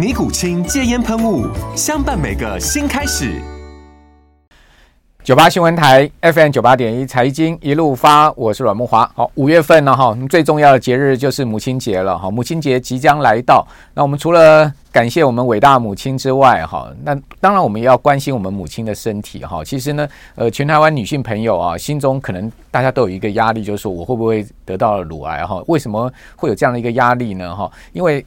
尼古清戒烟喷雾，相伴每个新开始。九八新闻台 FM 九八点一财经一路发，我是阮木华。好，五月份呢，哈，最重要的节日就是母亲节了，哈，母亲节即将来到。那我们除了感谢我们伟大母亲之外，哈，那当然我们也要关心我们母亲的身体，哈。其实呢，呃，全台湾女性朋友啊，心中可能大家都有一个压力，就是说我会不会得到了乳癌，哈？为什么会有这样的一个压力呢？哈，因为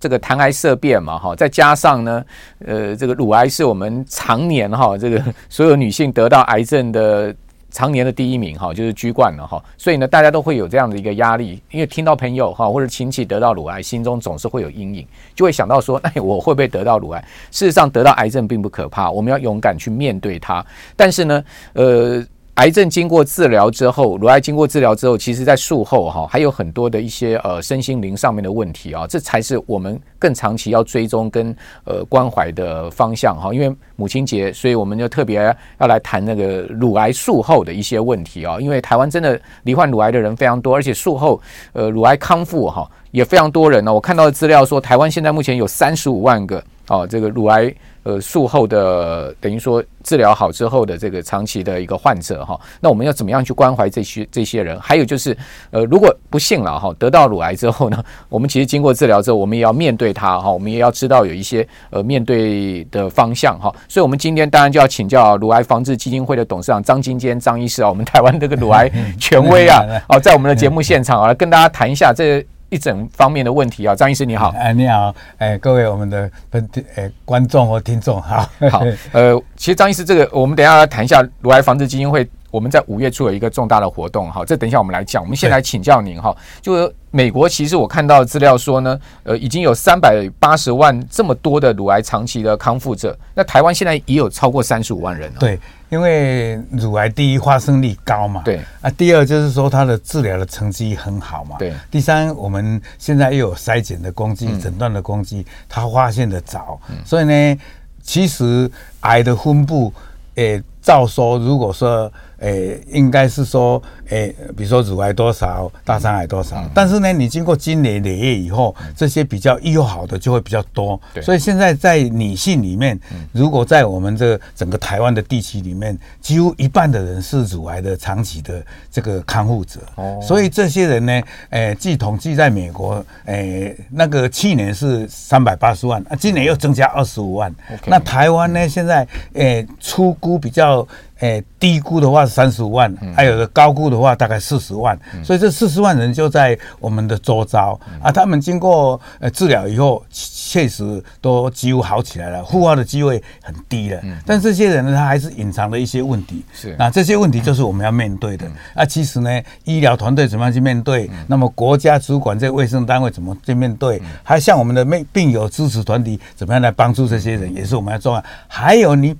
这个谈癌色变嘛，哈，再加上呢，呃，这个乳癌是我们常年哈，这个 所有女性得到癌症的常年的第一名哈，就是居冠了哈，所以呢，大家都会有这样的一个压力，因为听到朋友哈或者亲戚得到乳癌，心中总是会有阴影，就会想到说，哎，我会不会得到乳癌？事实上，得到癌症并不可怕，我们要勇敢去面对它。但是呢，呃。癌症经过治疗之后，乳癌经过治疗之后，其实在术后哈还有很多的一些呃身心灵上面的问题啊，这才是我们更长期要追踪跟呃关怀的方向哈。因为母亲节，所以我们就特别要来谈那个乳癌术后的一些问题啊。因为台湾真的罹患乳癌的人非常多，而且术后呃乳癌康复哈也非常多人呢。我看到的资料说，台湾现在目前有三十五万个啊这个乳癌。呃，术后的等于说治疗好之后的这个长期的一个患者哈，那我们要怎么样去关怀这些这些人？还有就是，呃，如果不幸了哈，得到乳癌之后呢，我们其实经过治疗之后，我们也要面对它哈，我们也要知道有一些呃面对的方向哈。所以，我们今天当然就要请教乳癌防治基金会的董事长张金坚张医师啊，我们台湾这个乳癌 权威啊，哦，在我们的节目现场啊，来跟大家谈一下这。一整方面的问题啊，张医师你好，哎你好，哎各位我们的本哎观众和听众好，好，呃，其实张医师这个我们等一下来谈一下乳癌防治基金会，我们在五月初有一个重大的活动，哈，这等一下我们来讲，我们先来请教您哈，就。美国其实我看到资料说呢，呃，已经有三百八十万这么多的乳癌长期的康复者。那台湾现在也有超过三十五万人了。对，因为乳癌第一发生率高嘛，对啊，第二就是说它的治疗的成绩很好嘛，对。第三，我们现在又有筛检的工具、诊断的工具，它发现的早，所以呢，其实癌的分布，诶，照说如果说。诶、欸，应该是说，诶、欸，比如说乳癌多少，大肠癌多少，嗯、但是呢，你经过经年累月以后，这些比较友好的就会比较多。对，所以现在在女性里面，如果在我们这个整个台湾的地区里面，几乎一半的人是乳癌的长期的这个康复者。哦，所以这些人呢，诶、欸，据统计，在美国，诶、欸，那个去年是三百八十万，啊，今年又增加二十五万。那台湾呢，现在，诶、欸，初估比较。诶、欸，低估的话是三十五万，还有的高估的话大概四十万，嗯、所以这四十万人就在我们的周遭、嗯、啊。他们经过呃治疗以后，确实都几乎好起来了，复发的机会很低了。嗯、但这些人呢，他还是隐藏了一些问题。是，那这些问题就是我们要面对的。嗯、啊，其实呢，医疗团队怎么样去面对？嗯、那么国家主管这卫生单位怎么去面对？嗯、还像我们的病病友支持团体怎么样来帮助这些人，也是我们要重要。还有你。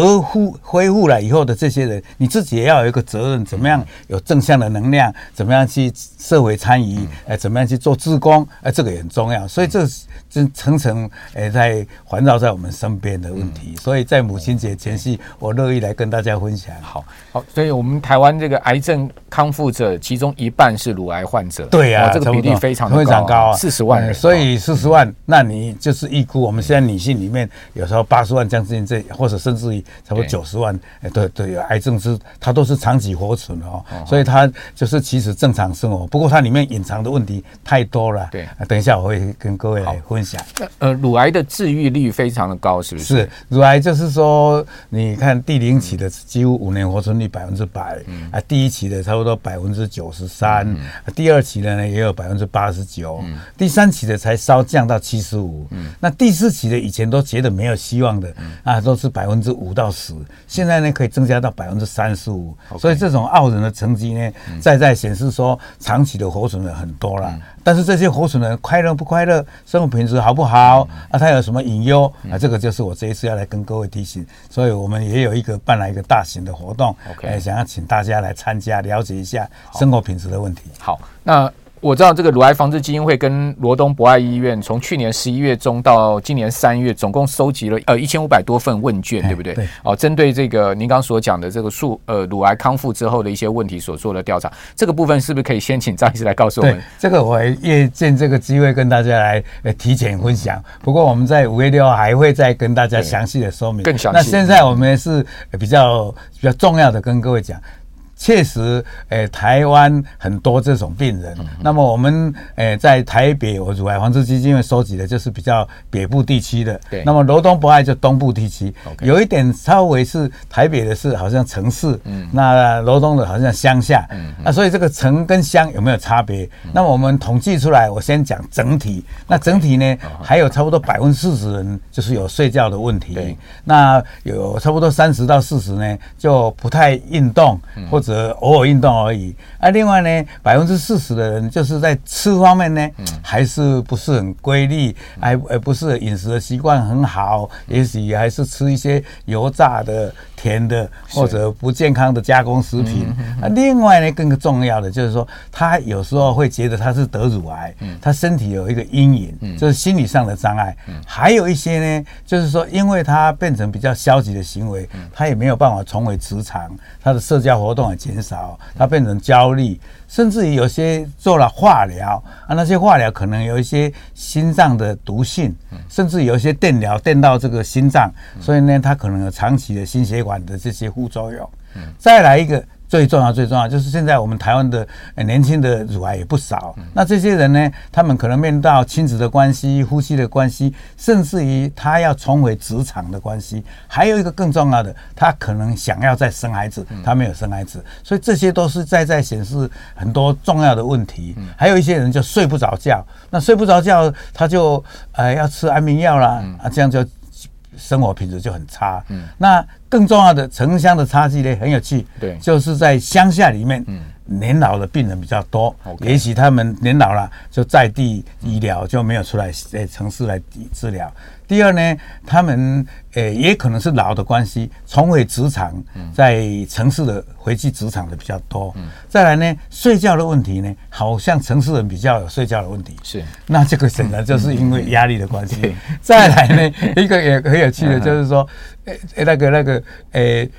得复恢复了以后的这些人，你自己也要有一个责任，怎么样有正向的能量，怎么样去社会参与，哎，怎么样去做志工，哎，这个也很重要。所以这这层层哎在环绕在我们身边的问题。所以在母亲节前夕，我乐意来跟大家分享。好，好，所以我们台湾这个癌症康复者，其中一半是乳癌患者。对呀，这个比例非常非常高，四十万人。所以四十万，那你就是预估我们现在女性里面有时候八十万将近这，或者甚至于。差不多九十万，哎，对对，有癌症是它都是长期活存哦，所以它就是其实正常生活，不过它里面隐藏的问题太多了。对，等一下我会跟各位来分享。呃，乳癌的治愈率非常的高，是不是？是，乳癌就是说，你看第零期的几乎五年活存率百分之百，啊，第一期的差不多百分之九十三，第二期的呢也有百分之八十九，第三期的才稍降到七十五，那第四期的以前都觉得没有希望的，啊，都是百分之五到十，现在呢可以增加到百分之三十五，所以这种傲人的成绩呢，在在显示说长期的活存人很多了。但是这些活存的人快乐不快乐，生活品质好不好啊？他有什么隐忧啊？这个就是我这一次要来跟各位提醒，所以我们也有一个办了一个大型的活动想要请大家来参加，了解一下生活品质的问题。好，那。我知道这个乳癌防治基金会跟罗东博爱医院从去年十一月中到今年三月，总共收集了呃一千五百多份问卷，对不对？对。哦，针对这个您刚所讲的这个术呃乳癌康复之后的一些问题所做的调查，这个部分是不是可以先请张医师来告诉我们？这个我也借这个机会跟大家来呃提前分享。不过我们在五月六号还会再跟大家详细的说明。更详细。那现在我们是比较比较重要的跟各位讲。确实，诶、欸，台湾很多这种病人。嗯、那么我们诶、欸，在台北，我乳癌防治基金会收集的就是比较北部地区的。对。那么罗东博爱就东部地区。有一点稍微是台北的是好像城市，嗯。那罗东的好像乡下。嗯。那所以这个城跟乡有没有差别？嗯、那么我们统计出来，我先讲整体。那整体呢.还有差不多百分之四十人就是有睡觉的问题。对。那有差不多三十到四十呢，就不太运动，嗯、或者。则偶尔运动而已。啊，另外呢，百分之四十的人就是在吃方面呢，还是不是很规律，还而不是饮食的习惯很好，也许还是吃一些油炸的、甜的或者不健康的加工食品。啊，另外呢，更重要的就是说，他有时候会觉得他是得乳癌，他身体有一个阴影，就是心理上的障碍。还有一些呢，就是说，因为他变成比较消极的行为，他也没有办法重回职场，他的社交活动也减少，他变成焦虑，甚至于有些做了化疗啊，那些化疗可能有一些心脏的毒性，甚至有一些电疗电到这个心脏，所以呢，它可能有长期的心血管的这些副作用。再来一个。最重要，最重要就是现在我们台湾的年轻的乳癌也不少。那这些人呢，他们可能面到亲子的关系、夫妻的关系，甚至于他要重回职场的关系。还有一个更重要的，他可能想要再生孩子，他没有生孩子，所以这些都是在在显示很多重要的问题。还有一些人就睡不着觉，那睡不着觉，他就呃要吃安眠药啦，啊，这样就。生活品质就很差。嗯，那更重要的城乡的差距呢，很有趣。对，就是在乡下里面，嗯，年老的病人比较多。也许他们年老了，就在地医疗就没有出来在城市来治疗。第二呢，他们呃也可能是老的关系，重回职场，在城市的回去职场的比较多。再来呢，睡觉的问题呢，好像城市人比较有睡觉的问题。是，那这个显然就是因为压力的关系。再来呢，一个也很有趣的，就是说，诶那个那个诶。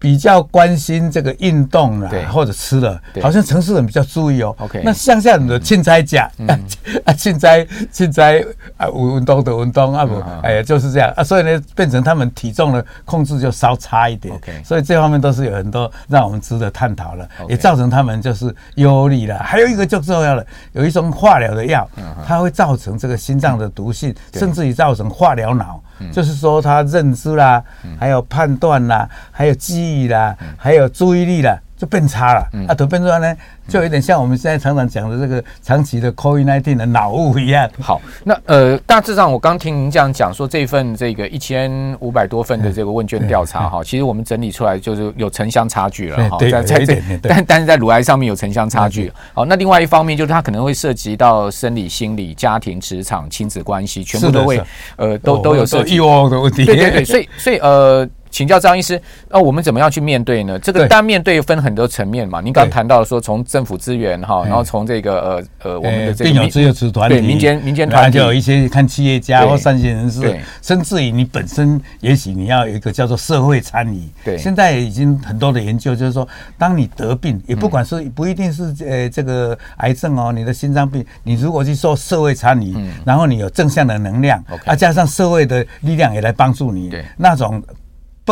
比较关心这个运动了，或者吃了，好像城市人比较注意哦。OK，那乡下人的凊彩食，啊凊彩凊彩啊有运动的运动啊不，哎呀就是这样啊，所以呢变成他们体重的控制就稍差一点。OK，所以这方面都是有很多让我们值得探讨了，也造成他们就是忧虑了。还有一个就重要了，有一种化疗的药，它会造成这个心脏的毒性，甚至于造成化疗脑。就是说，他认知啦，还有判断啦，还有记忆啦，还有注意力啦，就变差了。嗯啊，都变成呢？就有点像我们现在常常讲的这个长期的 COVID-19 的脑雾一样。好，那呃，大致上我刚听您这样讲说，这份这个一千五百多份的这个问卷调查哈，其实我们整理出来就是有城乡差距了哈，在在这，但但是在乳癌上面有城乡差距。好，那另外一方面就是它可能会涉及到生理、心理、家庭、职场、亲子关系，全部都会呃都都有涉及。一窝的问题。对对对，所以所以呃。请教张医师，那我们怎么样去面对呢？这个单面对分很多层面嘛。您刚刚谈到说，从政府资源哈，然后从这个呃呃我们的这个病友自救团对、民间民间团体，就有一些看企业家或善心人士，甚至于你本身，也许你要有一个叫做社会参与。对，现在已经很多的研究就是说，当你得病，也不管是不一定是呃这个癌症哦，你的心脏病，你如果去做社会参与，然后你有正向的能量，啊加上社会的力量也来帮助你，对。那种。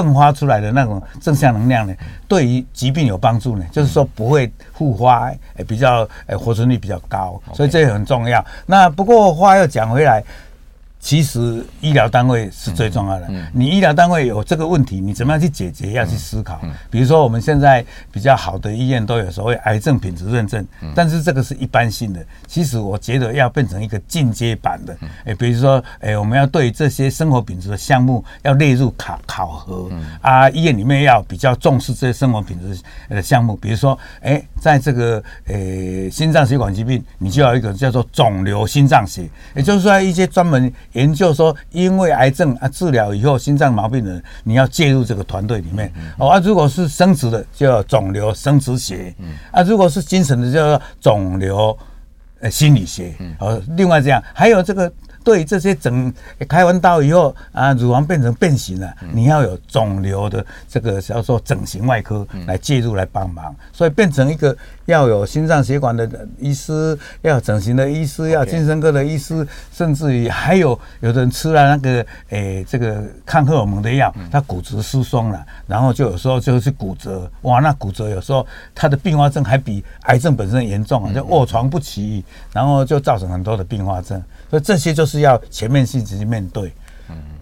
迸发出来的那种正向能量呢，对于疾病有帮助呢，就是说不会复发，诶，比较呃活存率比较高，所以这也很重要。那不过话又讲回来。其实医疗单位是最重要的。你医疗单位有这个问题，你怎么样去解决？要去思考。比如说，我们现在比较好的医院都有所谓癌症品质认证，但是这个是一般性的。其实我觉得要变成一个进阶版的。诶，比如说，诶，我们要对这些生活品质的项目要列入考考核。啊，医院里面要比较重视这些生活品质的项目。比如说，诶，在这个诶心脏血管疾病，你就要一个叫做肿瘤心脏学，也就是说一些专门。研究说，因为癌症啊治疗以后心脏毛病的人，你要介入这个团队里面哦。啊，如果是生殖的，就要肿瘤生殖学。啊，如果是精神的，就要肿瘤呃心理学。呃，另外这样还有这个。对这些整开完刀以后啊，乳房变成变形了，你要有肿瘤的这个叫做整形外科来介入来帮忙，所以变成一个要有心脏血管的医师，要有整形的医师，要有精神科的医师，甚至于还有有的人吃了那个诶这个抗荷尔蒙的药，他骨质疏松了，然后就有时候就是骨折，哇，那骨折有时候他的并发症还比癌症本身严重啊，就卧床不起，然后就造成很多的并发症。所以这些就是要全面性直接面对。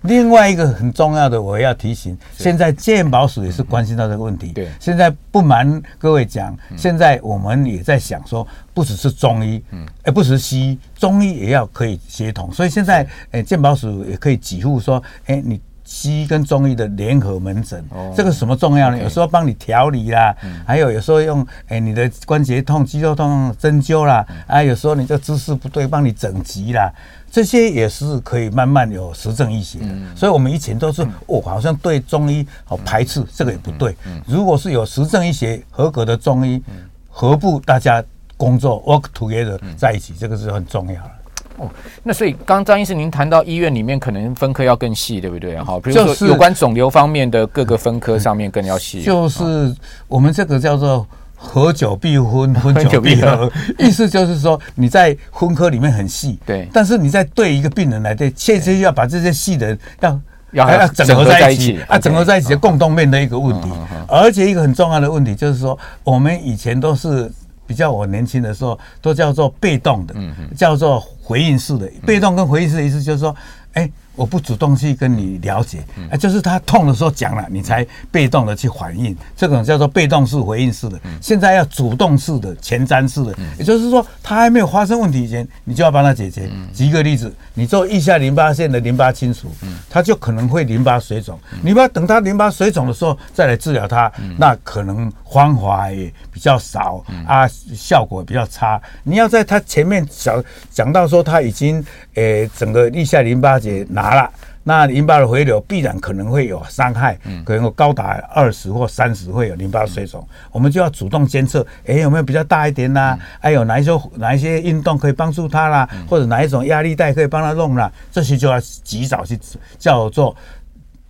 另外一个很重要的，我要提醒，现在健保署也是关心到这个问题。对，现在不瞒各位讲，现在我们也在想说，不只是中医，嗯，哎，不只是西医，中医也要可以协同。所以现在，哎，健保署也可以几乎说，哎，你。西医跟中医的联合门诊，这个什么重要呢？有时候帮你调理啦，还有有时候用哎你的关节痛、肌肉痛针灸啦，啊，有时候你这姿势不对，帮你整脊啦，这些也是可以慢慢有实证医学的。所以我们以前都是哦，好像对中医好排斥，这个也不对。如果是有实证医学合格的中医，何不大家工作 work together 在一起？这个是很重要的。哦，那所以刚刚张医师您谈到医院里面可能分科要更细，对不对？好，比如说有关肿瘤方面的各个分科上面更要细。就是我们这个叫做合久必分，分久必合，意思就是说你在分科里面很细，对，但是你在对一个病人来对，确实要把这些细的要要要整合在一起啊，整合在一起的共同面对一个问题。而且一个很重要的问题就是说，我们以前都是。比较我年轻的时候，都叫做被动的，叫做回应式的。被动跟回应式的意思就是说，哎。我不主动去跟你了解，啊，就是他痛的时候讲了，你才被动的去反应，这种叫做被动式回应式的。现在要主动式的前瞻式的，也就是说，他还没有发生问题以前，你就要帮他解决。举一个例子，你做腋下淋巴腺的淋巴清除，他就可能会淋巴水肿，你不要等他淋巴水肿的时候再来治疗他，那可能方法也比较少啊，效果比较差。你要在他前面讲讲到说他已经诶整个腋下淋巴结拿。好了，那淋巴的回流必然可能会有伤害，可能有高达二十或三十会有淋巴水肿，我们就要主动监测，哎、欸，有没有比较大一点呢、啊？还有哪一些哪一些运动可以帮助他啦？或者哪一种压力带可以帮他弄啦？这些就要及早去叫做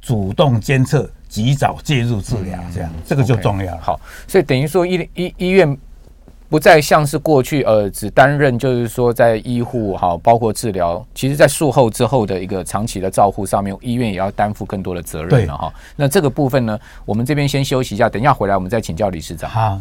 主动监测，及早介入治疗，这样这个就重要了。好，所以等于说医医医院。不再像是过去，呃，只担任就是说在医护哈，包括治疗，其实在术后之后的一个长期的照护上面，医院也要担负更多的责任了哈。那这个部分呢，我们这边先休息一下，等一下回来我们再请教理事长。好。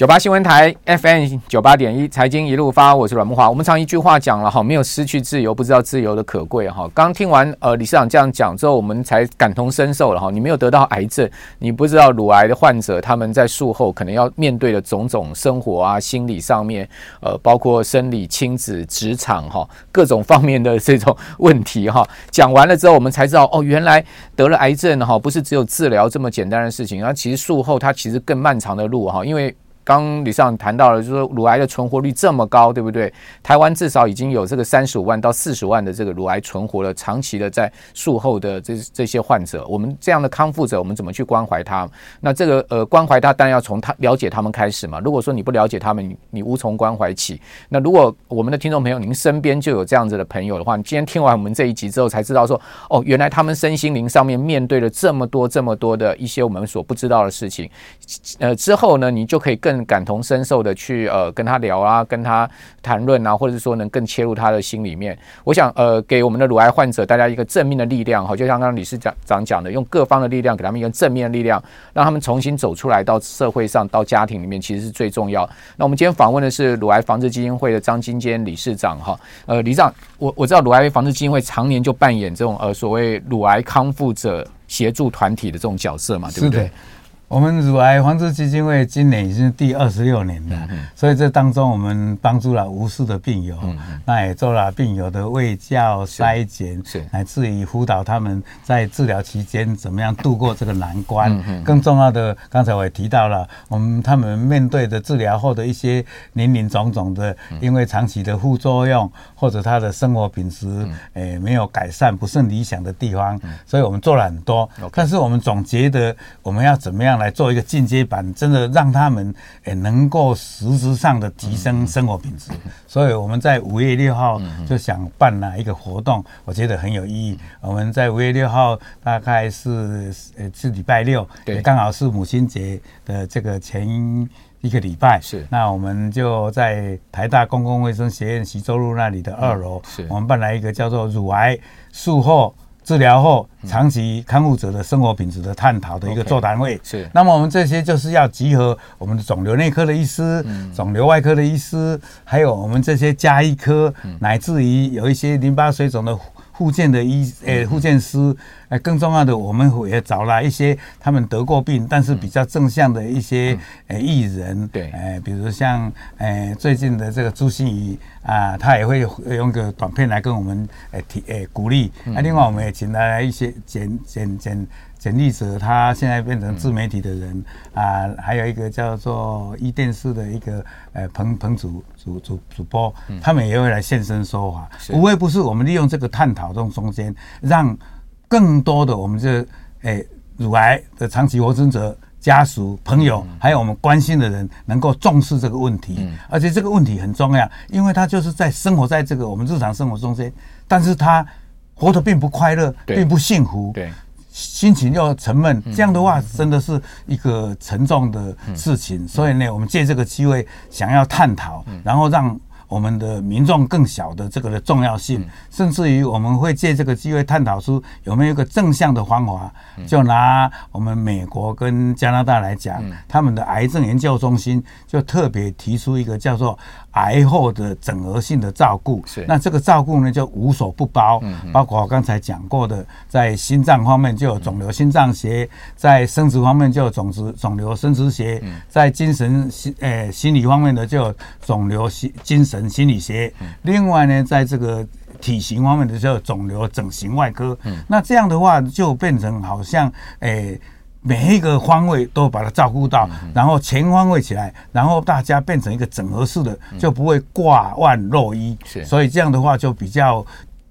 九八新闻台 FM 九八点一财经一路发，我是阮慕华。我们常一句话讲了哈，没有失去自由，不知道自由的可贵哈。刚听完呃理事长这样讲之后，我们才感同身受了哈。你没有得到癌症，你不知道乳癌的患者他们在术后可能要面对的种种生活啊、心理上面呃，包括生理、亲子、职场哈各种方面的这种问题哈。讲完了之后，我们才知道哦，原来得了癌症哈，不是只有治疗这么简单的事情，而其实术后它其实更漫长的路哈，因为。刚李尚谈到了，就是说乳癌的存活率这么高，对不对？台湾至少已经有这个三十五万到四十万的这个乳癌存活了，长期的在术后的这这些患者，我们这样的康复者，我们怎么去关怀他？那这个呃关怀他，当然要从他了解他们开始嘛。如果说你不了解他们，你你无从关怀起。那如果我们的听众朋友，您身边就有这样子的朋友的话，你今天听完我们这一集之后，才知道说，哦，原来他们身心灵上面面对了这么多这么多的一些我们所不知道的事情。呃，之后呢，你就可以更感同身受的去呃跟他聊啊，跟他谈论啊，或者是说能更切入他的心里面。我想呃给我们的乳癌患者大家一个正面的力量哈，就像刚刚理事长长讲的，用各方的力量给他们一个正面的力量，让他们重新走出来到社会上，到家庭里面，其实是最重要。那我们今天访问的是乳癌防治基金会的张金坚理事长哈，呃，理事长，我我知道乳癌防治基金会常年就扮演这种呃所谓乳癌康复者协助团体的这种角色嘛，对不对？我们乳癌防治基金会今年已经第二十六年了，所以这当中我们帮助了无数的病友，那也做了病友的卫教筛检，乃至于辅导他们在治疗期间怎么样度过这个难关。更重要的，刚才我也提到了，我们他们面对的治疗后的一些林林总总的，因为长期的副作用或者他的生活品质诶没有改善，不甚理想的地方，所以我们做了很多。但是我们总觉得我们要怎么样？来做一个进阶版，真的让他们诶能够实质上的提升生活品质。所以我们在五月六号就想办了一个活动，我觉得很有意义。我们在五月六号大概是呃是礼拜六，也刚好是母亲节的这个前一个礼拜。是，那我们就在台大公共卫生学院徐州路那里的二楼，是我们办了一个叫做“乳癌术后”。治疗后长期康复者的生活品质的探讨的一个座谈会。是，那么我们这些就是要集合我们的肿瘤内科的医师、肿瘤外科的医师，还有我们这些加医科，乃至于有一些淋巴水肿的。复健的医诶，复健师，诶，更重要的，我们也找了一些他们得过病，但是比较正向的一些诶艺人，对，诶，比如像诶最近的这个朱心怡啊，他也会用个短片来跟我们诶提诶鼓励。那另外我们也请来一些简简简。简历者，他现在变成自媒体的人啊，还有一个叫做一电视的一个呃彭彭主主主主播，他们也会来现身说法。无非不是我们利用这个探讨中中间，让更多的我们这诶乳癌的长期活生者家属朋友，还有我们关心的人，能够重视这个问题。而且这个问题很重要，因为他就是在生活在这个我们日常生活中间，但是他活得并不快乐，并不幸福。对。心情又沉闷，这样的话真的是一个沉重的事情。所以呢，我们借这个机会想要探讨，然后让我们的民众更晓得这个的重要性，甚至于我们会借这个机会探讨出有没有一个正向的方法。就拿我们美国跟加拿大来讲，他们的癌症研究中心就特别提出一个叫做。癌后的整合性的照顾，是。那这个照顾呢就无所不包，嗯、包括我刚才讲过的，在心脏方面就有肿瘤心脏学，在生殖方面就有肿瘤肿瘤生殖学，嗯、在精神心诶、欸、心理方面的就有肿瘤心精神心理学，嗯、另外呢，在这个体型方面的就有肿瘤整形外科，嗯、那这样的话就变成好像诶。欸每一个方位都把它照顾到，然后全方位起来，然后大家变成一个整合式的，就不会挂万漏一。所以这样的话就比较，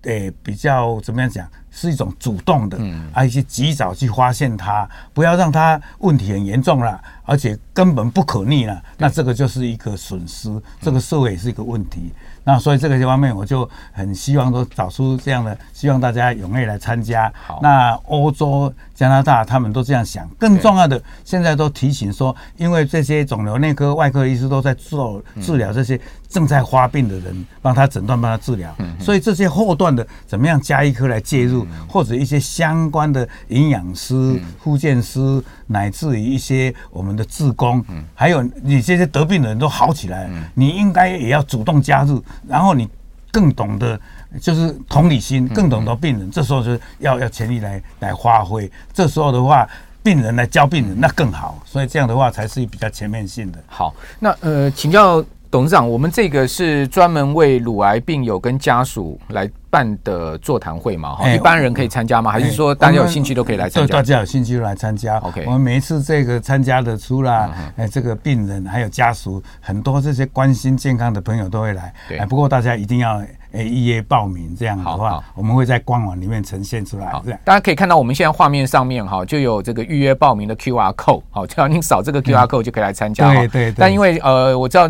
诶，比较怎么样讲，是一种主动的，而且及早去发现它，不要让它问题很严重了，而且根本不可逆了，那这个就是一个损失，这个社会也是一个问题。那所以这个方面，我就很希望说找出这样的，希望大家踊跃来参加。好，那欧洲、加拿大他们都这样想。更重要的，现在都提醒说，因为这些肿瘤内科、外科医师都在做治疗这些正在发病的人，帮他诊断、帮他治疗。所以这些后段的怎么样加一科来介入，或者一些相关的营养师、护健师，乃至于一些我们的志工，还有你这些得病的人都好起来，你应该也要主动加入。然后你更懂得，就是同理心，更懂得病人。这时候就是要要全力来来发挥。这时候的话，病人来教病人，那更好。所以这样的话才是比较全面性的。好，那呃，请教董事长，我们这个是专门为乳癌病友跟家属来办的座谈会嘛？哈，一般人可以参加吗？还是说大家有兴趣都可以来参加？大家有兴趣就来参加。OK，我们每一次这个参加的，除了哎这个病人，还有家属，很多这些关心健康的朋友都会来。对，不过大家一定要哎预约报名，这样的话，我们会在官网里面呈现出来。好，大家可以看到我们现在画面上面哈，就有这个预约报名的 QR code。好，只要您扫这个 QR code 就可以来参加。对对。但因为呃，我知道。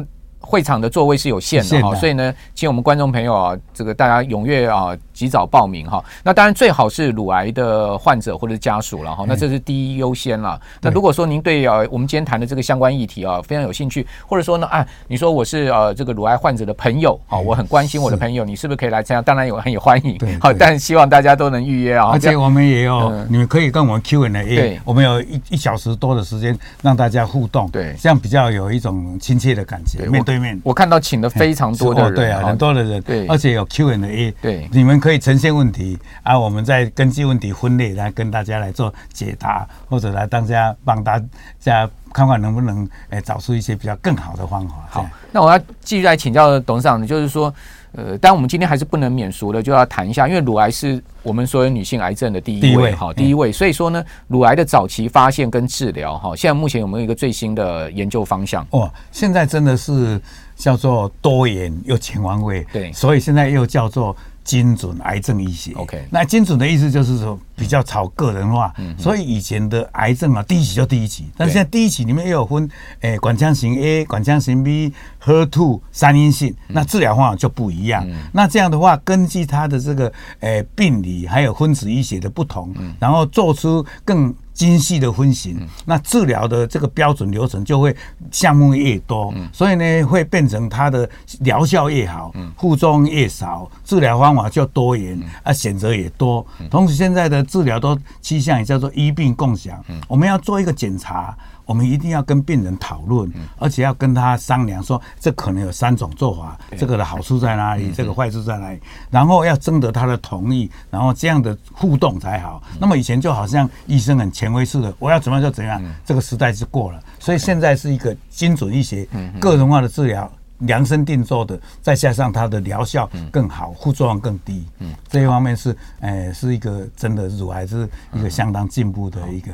会场的座位是有限的哈，所以呢，请我们观众朋友啊，这个大家踊跃啊，及早报名哈。那当然最好是乳癌的患者或者家属了哈，那这是第一优先了。那如果说您对啊，我们今天谈的这个相关议题啊非常有兴趣，或者说呢，啊，你说我是呃这个乳癌患者的朋友啊，我很关心我的朋友，你是不是可以来参加？当然有很有欢迎，好，但希望大家都能预约啊。而且我们也有，你们可以跟我们 Q&A，对，我们有一一小时多的时间让大家互动，对，这样比较有一种亲切的感觉，面对面。我看到请。的非常多的人，对啊，很多的人，对，而且有 Q&A，对，你们可以呈现问题，啊，我们再根据问题分类来跟大家来做解答，或者来大家帮大家看看能不能诶找出一些比较更好的方法。好，那我要继续来请教董事长，就是说。呃，但我们今天还是不能免俗的，就要谈一下，因为乳癌是我们所有女性癌症的第一位，哈，第一位。所以说呢，乳癌的早期发现跟治疗，哈，现在目前有没有一个最新的研究方向？哦，现在真的是叫做多元又全方位，对，所以现在又叫做。精准癌症医学，OK，那精准的意思就是说比较朝个人化，嗯，所以以前的癌症啊，第一期就第一期，但是现在第一期里面又有分，诶，管腔型 A、管腔型 B、HER2 三阴性，那治疗方法就不一样。那这样的话，根据他的这个诶病理还有分子医学的不同，然后做出更。精细的分型，那治疗的这个标准流程就会项目越多，所以呢会变成它的疗效越好，副作用越少，治疗方法就多元，啊选择也多。同时现在的治疗都趋向于叫做医病共享，我们要做一个检查。我们一定要跟病人讨论，而且要跟他商量，说这可能有三种做法，这个的好处在哪里，这个坏处在哪里，然后要征得他的同意，然后这样的互动才好。那么以前就好像医生很权威似的，我要怎么样就怎样，这个时代是过了。所以现在是一个精准医学、个人化的治疗，量身定做的，再加上它的疗效更好，副作用更低。这一方面是，诶，是一个真的乳癌是一个相当进步的一个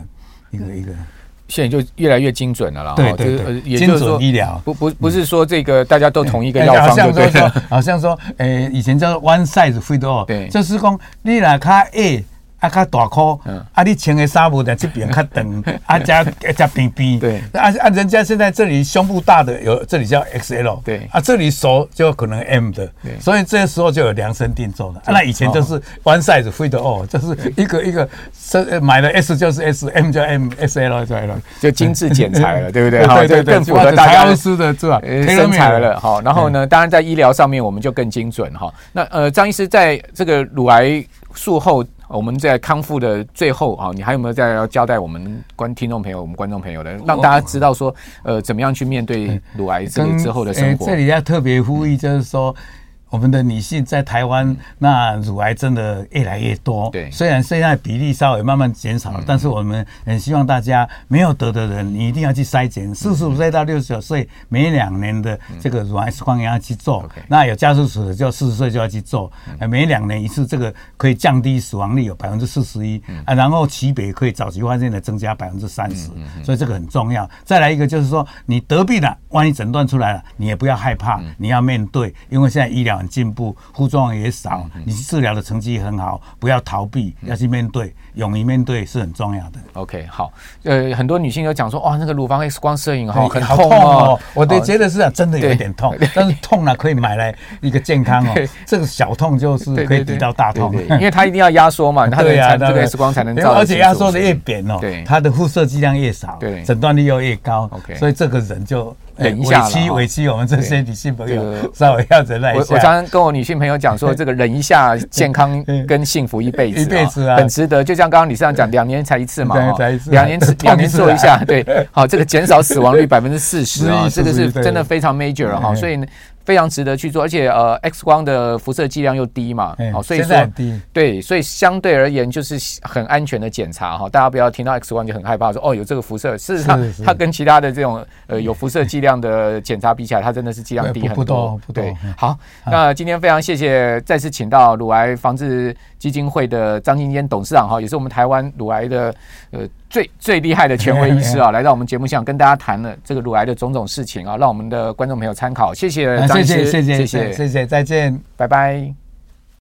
一个一个。现在就越来越精准了啦，对对对，精准医疗不不不是说这个大家都同一个药方就对了，好像说，诶，以前叫做 one size fit all，对，就是讲你来看 A。啊，较大颗，啊，你穿的纱布在这边较长，啊，加加边边，对，啊啊，人家现在这里胸部大的有，这里叫 XL，对，啊，这里手就可能 M 的，对，所以这时候就有量身定做了。那以前就是 one size fit all，就是一个一个是买了 S 就是 S，M 就 M，SL 就 L，就精致剪裁了，对不对？对对对更符合大家的是吧？身材了，好，然后呢，当然在医疗上面我们就更精准哈。那呃，张医师在这个乳癌术后。我们在康复的最后啊，你还有没有再要交代我们观听众朋友、我们观众朋友的，让大家知道说，呃，怎么样去面对乳癌这个之后的生活？这里要特别呼吁，就是说。我们的女性在台湾，那乳癌真的越来越多。对，虽然现在比例稍微慢慢减少了，但是我们很希望大家没有得的人，你一定要去筛检。四十五岁到六十九岁，每两年的这个乳癌 X 光也要去做。那有家族史的，就四十岁就要去做。每两年一次，这个可以降低死亡率有百分之四十一啊。然后期别可以早期发现的增加百分之三十，所以这个很重要。再来一个就是说，你得病了，万一诊断出来了，你也不要害怕，你要面对，因为现在医疗。进步，副作用也少，你治疗的成绩很好，不要逃避，要去面对，勇于面对是很重要的。OK，好，呃，很多女性有讲说，哇，那个乳房 X 光摄影哈，很痛哦。我都觉得是啊，真的有一点痛，但是痛呢可以买来一个健康哦。这个小痛就是可以抵到大痛，因为它一定要压缩嘛，它的这个 X 光才能照。而且压缩的越扁哦，它的辐射剂量越少，对，诊断率又越高。OK，所以这个人就。忍一下，委屈委屈我们这些女性朋友，稍微要忍耐一下。我我常常跟我女性朋友讲说，这个忍一下，健康 跟幸福一辈子，一辈子啊，很值得。就像刚刚理事长讲，两年才一次嘛，两年两年做一下，对，好，这个减少死亡率百分之四十啊，这个是真的非常 major 哈，所以呢。非常值得去做，而且呃，X 光的辐射剂量又低嘛，好，所以说对，所以相对而言就是很安全的检查哈。大家不要听到 X 光就很害怕，说哦有这个辐射。事实上，它跟其他的这种呃 有辐射剂量的检查比起来，它真的是剂量低很多。对，好，那今天非常谢谢再次请到乳癌防治基金会的张金坚董事长哈，也是我们台湾乳癌的呃。最最厉害的权威医师啊，来到我们节目上跟大家谈了这个乳癌的种种事情啊，让我们的观众朋友参考。谢谢张医师，谢谢，谢谢，谢谢，再见，拜拜。